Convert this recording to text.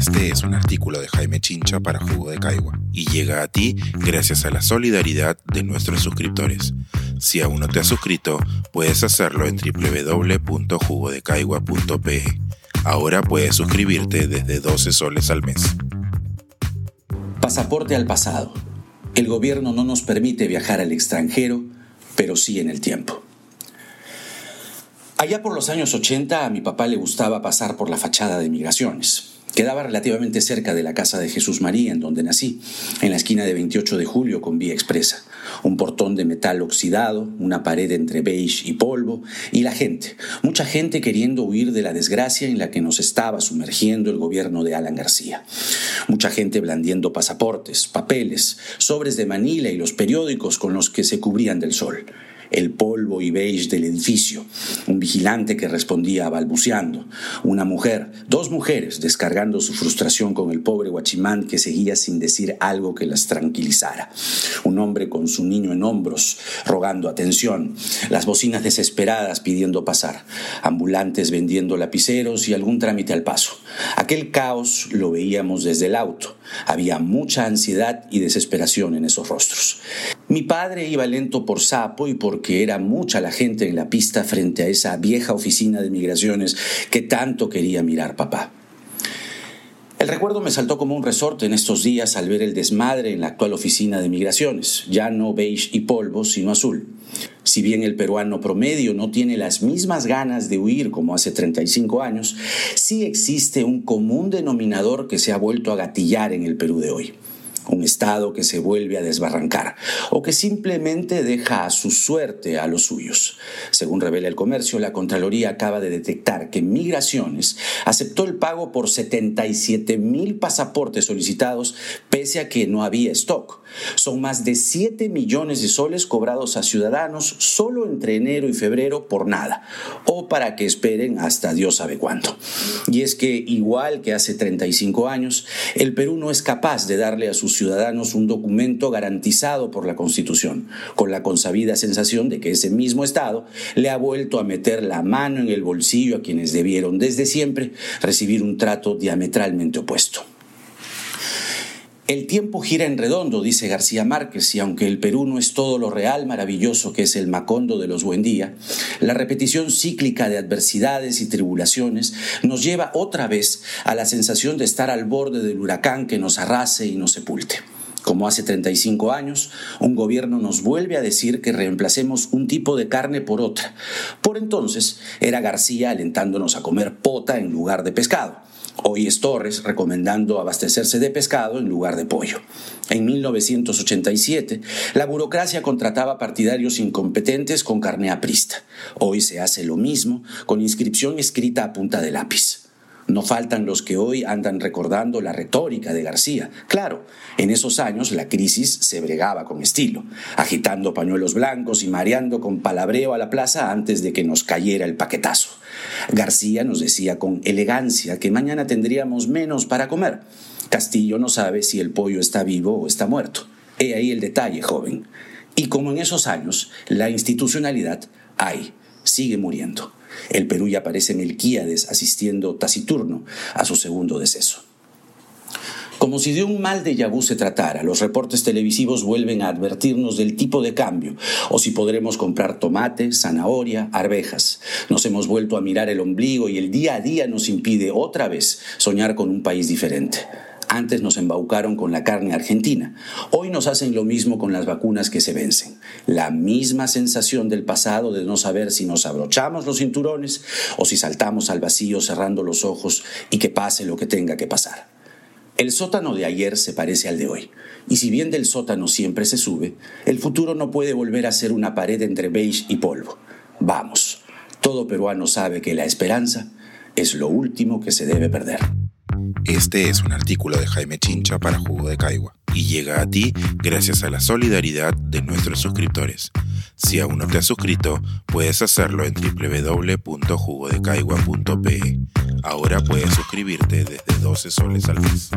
Este es un artículo de Jaime Chincha para Jugo de Caigua y llega a ti gracias a la solidaridad de nuestros suscriptores. Si aún no te has suscrito, puedes hacerlo en www.jugodecaigua.pe. Ahora puedes suscribirte desde 12 soles al mes. Pasaporte al pasado. El gobierno no nos permite viajar al extranjero, pero sí en el tiempo. Allá por los años 80 a mi papá le gustaba pasar por la fachada de migraciones. Quedaba relativamente cerca de la casa de Jesús María, en donde nací, en la esquina de 28 de julio con vía expresa. Un portón de metal oxidado, una pared entre beige y polvo, y la gente, mucha gente queriendo huir de la desgracia en la que nos estaba sumergiendo el gobierno de Alan García. Mucha gente blandiendo pasaportes, papeles, sobres de Manila y los periódicos con los que se cubrían del sol el polvo y beige del edificio, un vigilante que respondía balbuceando, una mujer, dos mujeres descargando su frustración con el pobre guachimán que seguía sin decir algo que las tranquilizara, un hombre con su niño en hombros rogando atención, las bocinas desesperadas pidiendo pasar, ambulantes vendiendo lapiceros y algún trámite al paso. Aquel caos lo veíamos desde el auto. Había mucha ansiedad y desesperación en esos rostros. Mi padre iba lento por sapo y porque era mucha la gente en la pista frente a esa vieja oficina de migraciones que tanto quería mirar papá. El recuerdo me saltó como un resorte en estos días al ver el desmadre en la actual oficina de migraciones, ya no beige y polvo, sino azul. Si bien el peruano promedio no tiene las mismas ganas de huir como hace 35 años, sí existe un común denominador que se ha vuelto a gatillar en el Perú de hoy un Estado que se vuelve a desbarrancar o que simplemente deja a su suerte a los suyos. Según revela el comercio, la Contraloría acaba de detectar que Migraciones aceptó el pago por 77 mil pasaportes solicitados pese a que no había stock. Son más de 7 millones de soles cobrados a ciudadanos solo entre enero y febrero por nada, o para que esperen hasta Dios sabe cuándo. Y es que, igual que hace 35 años, el Perú no es capaz de darle a sus ciudadanos un documento garantizado por la Constitución, con la consabida sensación de que ese mismo Estado le ha vuelto a meter la mano en el bolsillo a quienes debieron desde siempre recibir un trato diametralmente opuesto. El tiempo gira en redondo, dice García Márquez, y aunque el Perú no es todo lo real maravilloso que es el Macondo de los Buendía, la repetición cíclica de adversidades y tribulaciones nos lleva otra vez a la sensación de estar al borde del huracán que nos arrase y nos sepulte. Como hace 35 años, un gobierno nos vuelve a decir que reemplacemos un tipo de carne por otra. Por entonces era García alentándonos a comer pota en lugar de pescado. Hoy es Torres recomendando abastecerse de pescado en lugar de pollo. En 1987, la burocracia contrataba partidarios incompetentes con carne aprista. Hoy se hace lo mismo con inscripción escrita a punta de lápiz. No faltan los que hoy andan recordando la retórica de García. Claro, en esos años la crisis se bregaba con estilo, agitando pañuelos blancos y mareando con palabreo a la plaza antes de que nos cayera el paquetazo. García nos decía con elegancia que mañana tendríamos menos para comer. Castillo no sabe si el pollo está vivo o está muerto. He ahí el detalle, joven. Y como en esos años, la institucionalidad, hay, sigue muriendo. El Perú ya parece Melquíades asistiendo taciturno a su segundo deceso. Como si de un mal de yabú se tratara, los reportes televisivos vuelven a advertirnos del tipo de cambio, o si podremos comprar tomate, zanahoria, arvejas. Nos hemos vuelto a mirar el ombligo y el día a día nos impide otra vez soñar con un país diferente. Antes nos embaucaron con la carne argentina. Hoy nos hacen lo mismo con las vacunas que se vencen. La misma sensación del pasado de no saber si nos abrochamos los cinturones o si saltamos al vacío cerrando los ojos y que pase lo que tenga que pasar. El sótano de ayer se parece al de hoy, y si bien del sótano siempre se sube, el futuro no puede volver a ser una pared entre beige y polvo. Vamos, todo peruano sabe que la esperanza es lo último que se debe perder. Este es un artículo de Jaime Chincha para Jugo de Caigua y llega a ti gracias a la solidaridad de nuestros suscriptores. Si aún no te has suscrito, puedes hacerlo en www.jugodecaigua.pe. Ahora puedes suscribirte desde 12 soles al mes.